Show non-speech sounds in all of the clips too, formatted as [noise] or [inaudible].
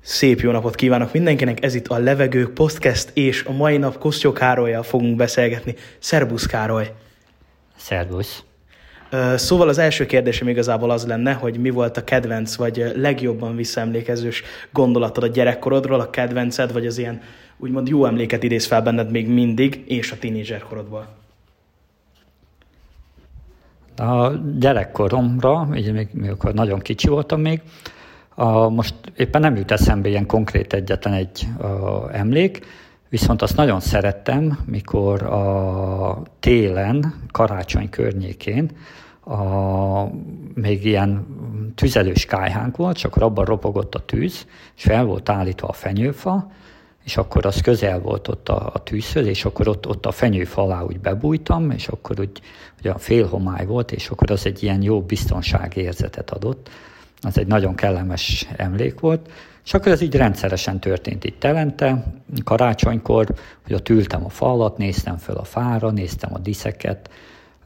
Szép jó napot kívánok mindenkinek, ez itt a Levegők Podcast, és a mai nap Kosztyó Károlyjal fogunk beszélgetni. Szerbusz Károly! Szervusz! Szóval az első kérdésem igazából az lenne, hogy mi volt a kedvenc, vagy legjobban visszaemlékezős gondolatod a gyerekkorodról, a kedvenced, vagy az ilyen úgymond jó emléket idéz fel benned még mindig, és a tínédzserkorodból? A gyerekkoromra, így még, még akkor nagyon kicsi voltam még, most éppen nem jut eszembe ilyen konkrét egyetlen egy emlék, viszont azt nagyon szerettem, mikor a télen, karácsony környékén a, még ilyen tüzelős kájhánk volt, csak abban ropogott a tűz, és fel volt állítva a fenyőfa, és akkor az közel volt ott a, a tűzhöz, és akkor ott, ott a fenyőfa alá úgy bebújtam, és akkor úgy, ugye a félhomály volt, és akkor az egy ilyen jó biztonságérzetet adott az egy nagyon kellemes emlék volt, és akkor ez így rendszeresen történt itt telente, karácsonykor, hogy ott ültem a falat, néztem föl a fára, néztem a diszeket,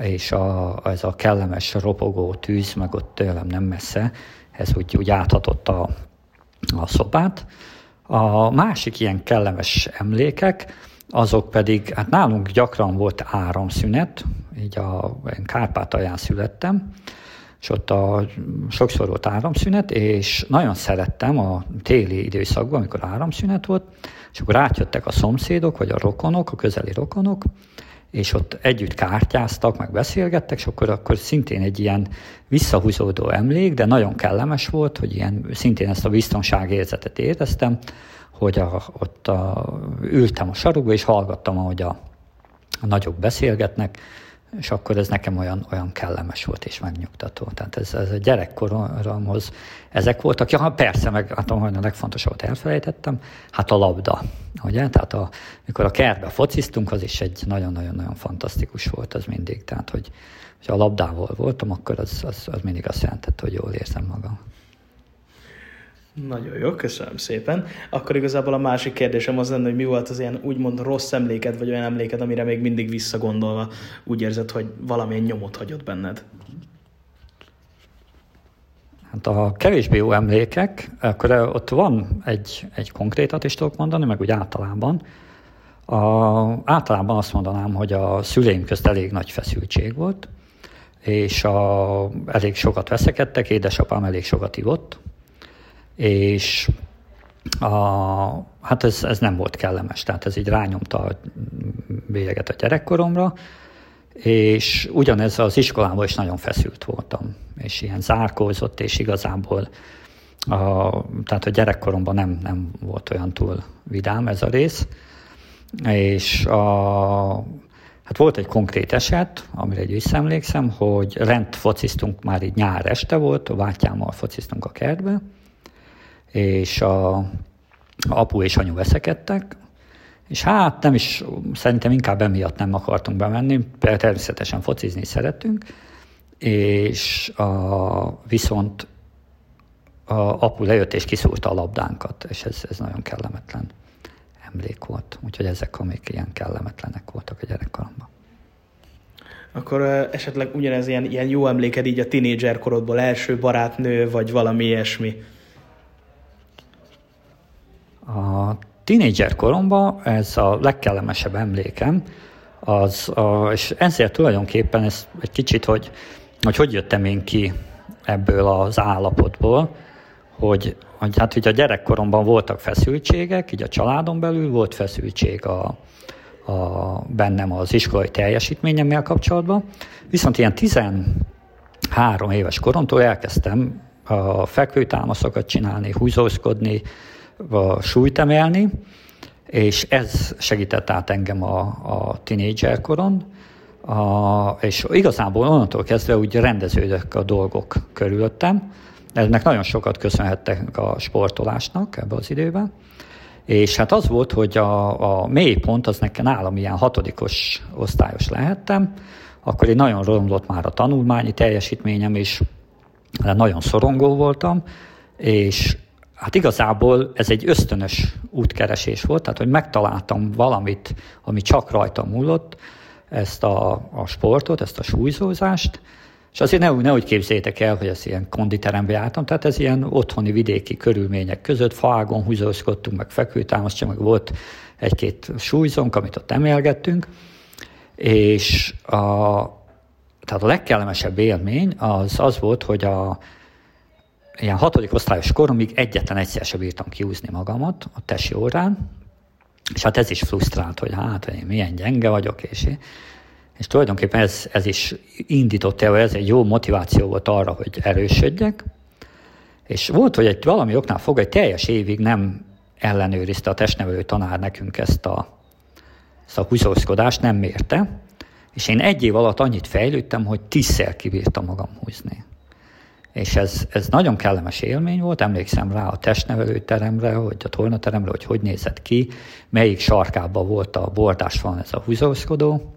és a, ez a kellemes ropogó tűz, meg ott tőlem nem messze, ez úgy, úgy áthatott a, a szobát. A másik ilyen kellemes emlékek, azok pedig, hát nálunk gyakran volt áramszünet, így a Kárpátalján születtem, és ott a, sokszor volt áramszünet, és nagyon szerettem a téli időszakban, amikor áramszünet volt, és akkor átjöttek a szomszédok, vagy a rokonok, a közeli rokonok, és ott együtt kártyáztak, meg beszélgettek, és akkor, akkor szintén egy ilyen visszahúzódó emlék, de nagyon kellemes volt, hogy ilyen, szintén ezt a biztonságérzetet éreztem, hogy a, ott a, ültem a sarokba, és hallgattam, ahogy a, a nagyok beszélgetnek, és akkor ez nekem olyan, olyan kellemes volt és megnyugtató. Tehát ez, ez a gyerekkoromhoz ezek voltak. Ja, persze, meg hát a legfontosabbat elfelejtettem, hát a labda. Ugye? Tehát a, mikor a kertbe fociztunk, az is egy nagyon-nagyon-nagyon fantasztikus volt az mindig. Tehát, hogy, hogy a labdával voltam, akkor az, az, az mindig azt jelentette, hogy jól érzem magam. Nagyon jó, köszönöm szépen. Akkor igazából a másik kérdésem az lenne, hogy mi volt az ilyen úgymond rossz emléked, vagy olyan emléked, amire még mindig visszagondolva úgy érzed, hogy valamilyen nyomot hagyott benned? Hát a kevésbé jó emlékek, akkor ott van egy, egy konkrétat is tudok mondani, meg úgy általában. A, általában azt mondanám, hogy a szüleim közt elég nagy feszültség volt, és a, elég sokat veszekedtek, édesapám elég sokat ivott, és a, hát ez, ez nem volt kellemes, tehát ez így rányomta a bélyeget a gyerekkoromra, és ugyanez az iskolában is nagyon feszült voltam, és ilyen zárkózott, és igazából a, tehát a gyerekkoromban nem, nem volt olyan túl vidám ez a rész, és a, hát volt egy konkrét eset, amire egy visszaemlékszem, hogy rend fociztunk, már így nyár este volt, a bátyámmal fociztunk a kertbe, és a, apu és anyu veszekedtek, és hát nem is, szerintem inkább emiatt nem akartunk bemenni, természetesen focizni szerettünk, és a, viszont a apu lejött és kiszúrta a labdánkat, és ez, ez nagyon kellemetlen emlék volt. Úgyhogy ezek, amik ilyen kellemetlenek voltak a gyerekkoromban. Akkor esetleg ugyanez ilyen, ilyen jó emléked így a tinédzser korodból, első barátnő, vagy valami ilyesmi? A tínédzser koromban ez a legkellemesebb emlékem, az, a, és ezért tulajdonképpen ez egy kicsit, hogy, hogy hogy jöttem én ki ebből az állapotból, hogy, hogy hát ugye a gyerekkoromban voltak feszültségek, így a családon belül volt feszültség a, a, bennem az iskolai teljesítményemmel kapcsolatban, viszont ilyen 13 éves koromtól elkezdtem a fekvőtámaszokat csinálni, húzózkodni, súlyt emelni, és ez segített át engem a, a tínédzser koron, a, és igazából onnantól kezdve úgy rendeződök a dolgok körülöttem. Ennek nagyon sokat köszönhettek a sportolásnak ebbe az időben. És hát az volt, hogy a, a mélypont az nekem nálam ilyen hatodikos osztályos lehettem, akkor én nagyon romlott már a tanulmányi teljesítményem, és nagyon szorongó voltam, és Hát igazából ez egy ösztönös útkeresés volt, tehát hogy megtaláltam valamit, ami csak rajtam múlott, ezt a, a sportot, ezt a súlyzózást, És azért ne, ne úgy képzétek el, hogy ez ilyen konditerembe jártam, tehát ez ilyen otthoni vidéki körülmények között, faágon húzózkodtunk, meg fekvőtámasz, meg volt egy-két súlyzónk, amit ott emelgettünk, és a, tehát a legkellemesebb élmény az az volt, hogy a, ilyen hatodik osztályos koromig egyetlen egyszer sem bírtam kiúzni magamat a tesi órán, és hát ez is frusztrált, hogy hát én milyen gyenge vagyok, és, és tulajdonképpen ez, ez is indított el, ez egy jó motiváció volt arra, hogy erősödjek, és volt, hogy egy valami oknál fog, egy teljes évig nem ellenőrizte a testnevelő tanár nekünk ezt a, ezt a húzózkodást, nem mérte, és én egy év alatt annyit fejlődtem, hogy tízszer kibírtam magam húzni. És ez, ez nagyon kellemes élmény volt, emlékszem rá a testnevelőteremre, hogy a tornateremre, hogy hogy nézett ki, melyik sarkában volt a bordás van ez a húzózkodó,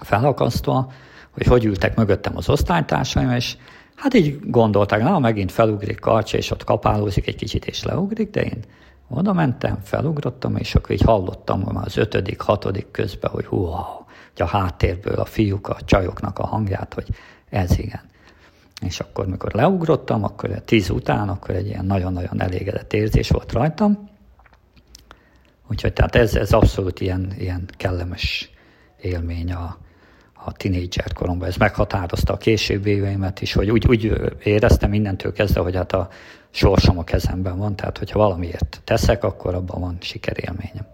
felakasztva, hogy hogy ültek mögöttem az osztálytársaim, és hát így gondolták, na, megint felugrik karcsa, és ott kapálózik egy kicsit, és leugrik, de én oda mentem, felugrottam, és akkor így hallottam hogy már az ötödik, hatodik közben, hogy hú, hogy a háttérből a fiúk, a csajoknak a hangját, hogy ez igen. És akkor, mikor leugrottam, akkor tíz után, akkor egy ilyen nagyon-nagyon elégedett érzés volt rajtam. Úgyhogy tehát ez, ez abszolút ilyen, ilyen kellemes élmény a, a tinédzser koromban. Ez meghatározta a későbbi éveimet is, hogy úgy, úgy éreztem innentől kezdve, hogy hát a sorsom a kezemben van, tehát hogyha valamiért teszek, akkor abban van sikerélményem.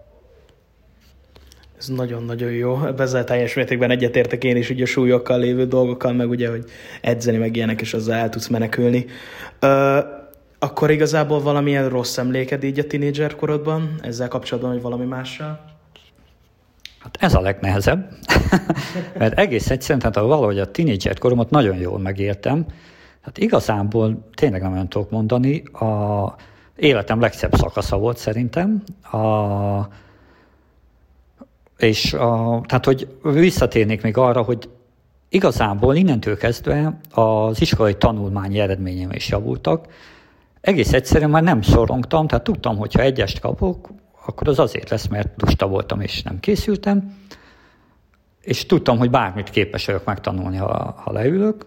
Ez nagyon-nagyon jó. Ezzel teljes mértékben egyetértek én is, ugye a súlyokkal lévő dolgokkal, meg ugye, hogy edzeni, meg ilyenek, és azzal el tudsz menekülni. Ö, akkor igazából valamilyen rossz emléked így a tinédzser korodban, ezzel kapcsolatban, vagy valami mással? Hát ez a legnehezebb, [laughs] mert egész egyszerűen, tehát valahogy a tinédzser koromat nagyon jól megéltem, hát igazából tényleg nem olyan tudok mondani, a életem legszebb szakasza volt szerintem, a, és a, tehát, hogy visszatérnék még arra, hogy igazából innentől kezdve az iskolai tanulmányi eredményem is javultak. Egész egyszerűen már nem szorongtam, tehát tudtam, hogy ha egyest kapok, akkor az azért lesz, mert lusta voltam és nem készültem, és tudtam, hogy bármit képes vagyok megtanulni, ha, ha leülök,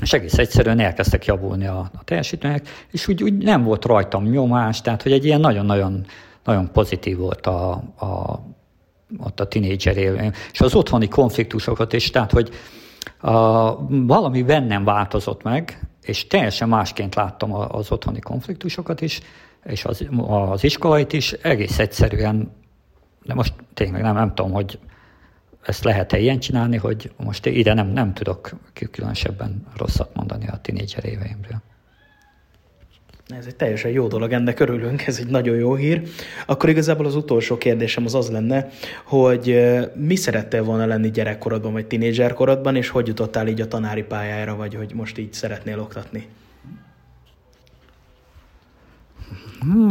és egész egyszerűen elkezdtek javulni a, a teljesítmények, és úgy, úgy nem volt rajtam nyomás, tehát hogy egy ilyen nagyon-nagyon nagyon pozitív volt a, a ott a tinédzser élmény, és az otthoni konfliktusokat is, tehát hogy a, valami bennem változott meg, és teljesen másként láttam az otthoni konfliktusokat is, és az, az iskolait is egész egyszerűen, de most tényleg nem, nem tudom, hogy ezt lehet-e ilyen csinálni, hogy most ide nem, nem tudok különösebben rosszat mondani a tinédzser éveimről. Ez egy teljesen jó dolog, ennek örülünk, ez egy nagyon jó hír. Akkor igazából az utolsó kérdésem az az lenne, hogy mi szerettél volna lenni gyerekkorodban, vagy tinédzserkorodban, és hogy jutottál így a tanári pályára, vagy hogy most így szeretnél oktatni?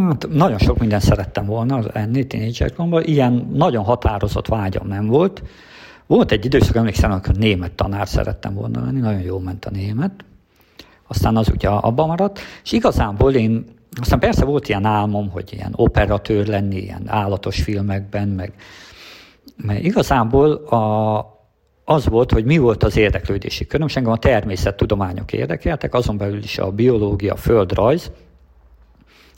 Hát, nagyon sok minden szerettem volna enni tinédzserkoromban. Ilyen nagyon határozott vágyam nem volt. Volt egy időszak, emlékszem, amikor német tanár szerettem volna lenni, nagyon jól ment a német aztán az ugye abban maradt, és igazából én, aztán persze volt ilyen álmom, hogy ilyen operatőr lenni, ilyen állatos filmekben, meg, meg igazából a, az volt, hogy mi volt az érdeklődési köröm, és a természettudományok érdekeltek, azon belül is a biológia, a földrajz,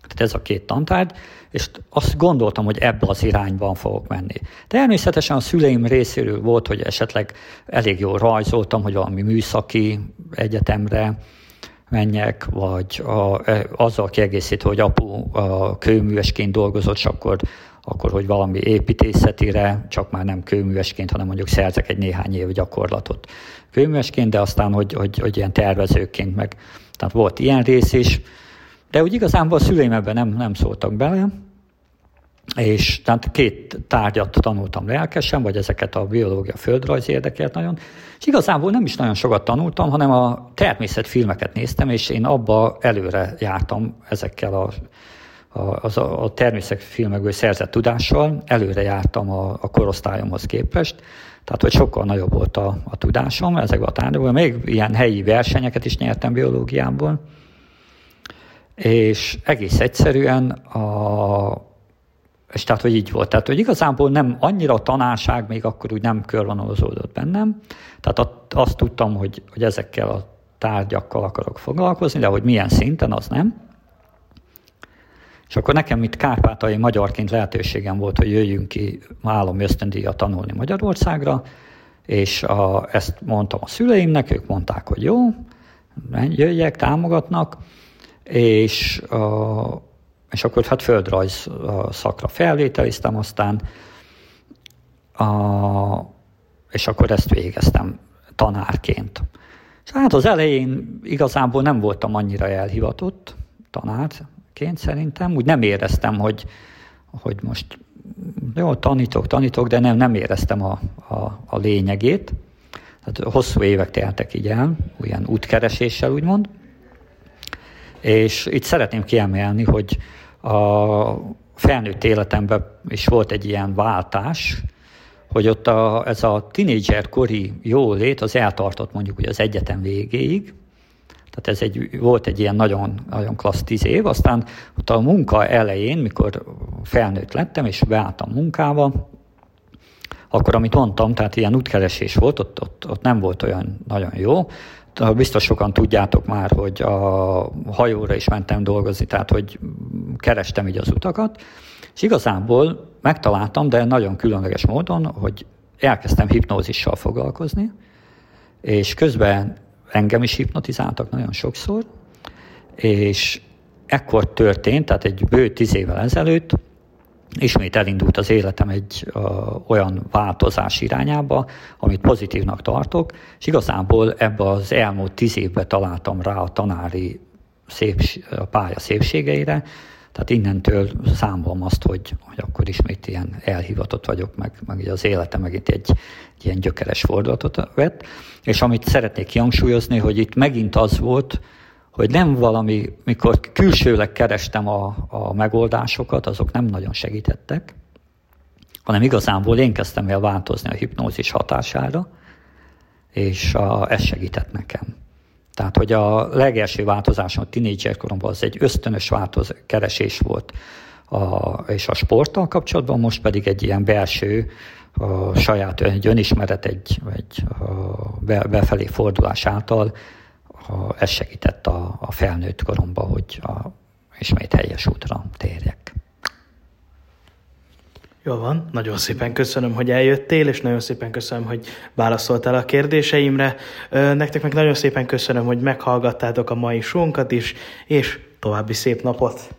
tehát ez a két tantárgy, és azt gondoltam, hogy ebbe az irányban fogok menni. Természetesen a szüleim részéről volt, hogy esetleg elég jól rajzoltam, hogy valami műszaki egyetemre, menjek, vagy a, e, azzal kiegészítve, hogy apu a kőművesként dolgozott, és akkor, akkor, hogy valami építészetire, csak már nem kőművesként, hanem mondjuk szerzek egy néhány év gyakorlatot kőművesként, de aztán, hogy, hogy, hogy ilyen tervezőként meg. Tehát volt ilyen rész is, de úgy igazából a szüleim ebben nem, nem szóltak bele, és tehát két tárgyat tanultam lelkesen, vagy ezeket a biológia, földrajz érdekelt nagyon, és igazából nem is nagyon sokat tanultam, hanem a természetfilmeket néztem, és én abba előre jártam ezekkel a, a, a, a természetfilmekből szerzett tudással, előre jártam a, a korosztályomhoz képest, tehát hogy sokkal nagyobb volt a, a tudásom ezekben a tárgyakban, még ilyen helyi versenyeket is nyertem biológiából, és egész egyszerűen a, és tehát, hogy így volt. Tehát, hogy igazából nem annyira a tanárság még akkor úgy nem körvonalazódott bennem. Tehát azt tudtam, hogy, hogy ezekkel a tárgyakkal akarok foglalkozni, de hogy milyen szinten, az nem. És akkor nekem itt kárpátai magyarként lehetőségem volt, hogy jöjjünk ki állami ösztöndíjat tanulni Magyarországra, és a, ezt mondtam a szüleimnek, ők mondták, hogy jó, jöjjek, támogatnak, és, a, és akkor hát földrajz szakra felvételiztem, aztán a, és akkor ezt végeztem tanárként. És hát az elején igazából nem voltam annyira elhivatott tanárként szerintem, úgy nem éreztem, hogy, hogy most jó, tanítok, tanítok, de nem, nem éreztem a, a, a lényegét. Tehát hosszú évek teltek így el, olyan útkereséssel úgymond. És itt szeretném kiemelni, hogy a felnőtt életemben is volt egy ilyen váltás, hogy ott a, ez a tinédzser kori jólét az eltartott mondjuk ugye az egyetem végéig, tehát ez egy, volt egy ilyen nagyon, nagyon klassz tíz év, aztán ott a munka elején, mikor felnőtt lettem és beálltam munkába, akkor amit mondtam, tehát ilyen útkeresés volt, ott, ott, ott nem volt olyan nagyon jó. Biztos sokan tudjátok már, hogy a hajóra is mentem dolgozni, tehát hogy kerestem így az utakat, és igazából megtaláltam, de nagyon különleges módon, hogy elkezdtem hipnózissal foglalkozni, és közben engem is hipnotizáltak nagyon sokszor, és ekkor történt, tehát egy bő tíz évvel ezelőtt, ismét elindult az életem egy ö, olyan változás irányába, amit pozitívnak tartok, és igazából ebbe az elmúlt tíz évben találtam rá a tanári szép, a pálya szépségeire, tehát innentől számolom azt, hogy, hogy akkor ismét ilyen elhivatott vagyok, meg, meg az életem megint egy, egy ilyen gyökeres fordulatot vett. És amit szeretnék kihangsúlyozni, hogy itt megint az volt, hogy nem valami, mikor külsőleg kerestem a, a megoldásokat, azok nem nagyon segítettek, hanem igazából én kezdtem el változni a hipnózis hatására, és a, ez segített nekem. Tehát, hogy a legelső változásom a tinédzser koromban az egy ösztönös változ, keresés volt a, és a sporttal kapcsolatban, most pedig egy ilyen belső, a saját egy önismeret, egy, egy a be, befelé fordulás által a, ez segített a, a felnőtt koromban, hogy a, ismét helyes útra térjek. Jó van, nagyon szépen köszönöm, hogy eljöttél, és nagyon szépen köszönöm, hogy válaszoltál a kérdéseimre. Nektek meg nagyon szépen köszönöm, hogy meghallgattátok a mai sónkat is, és további szép napot!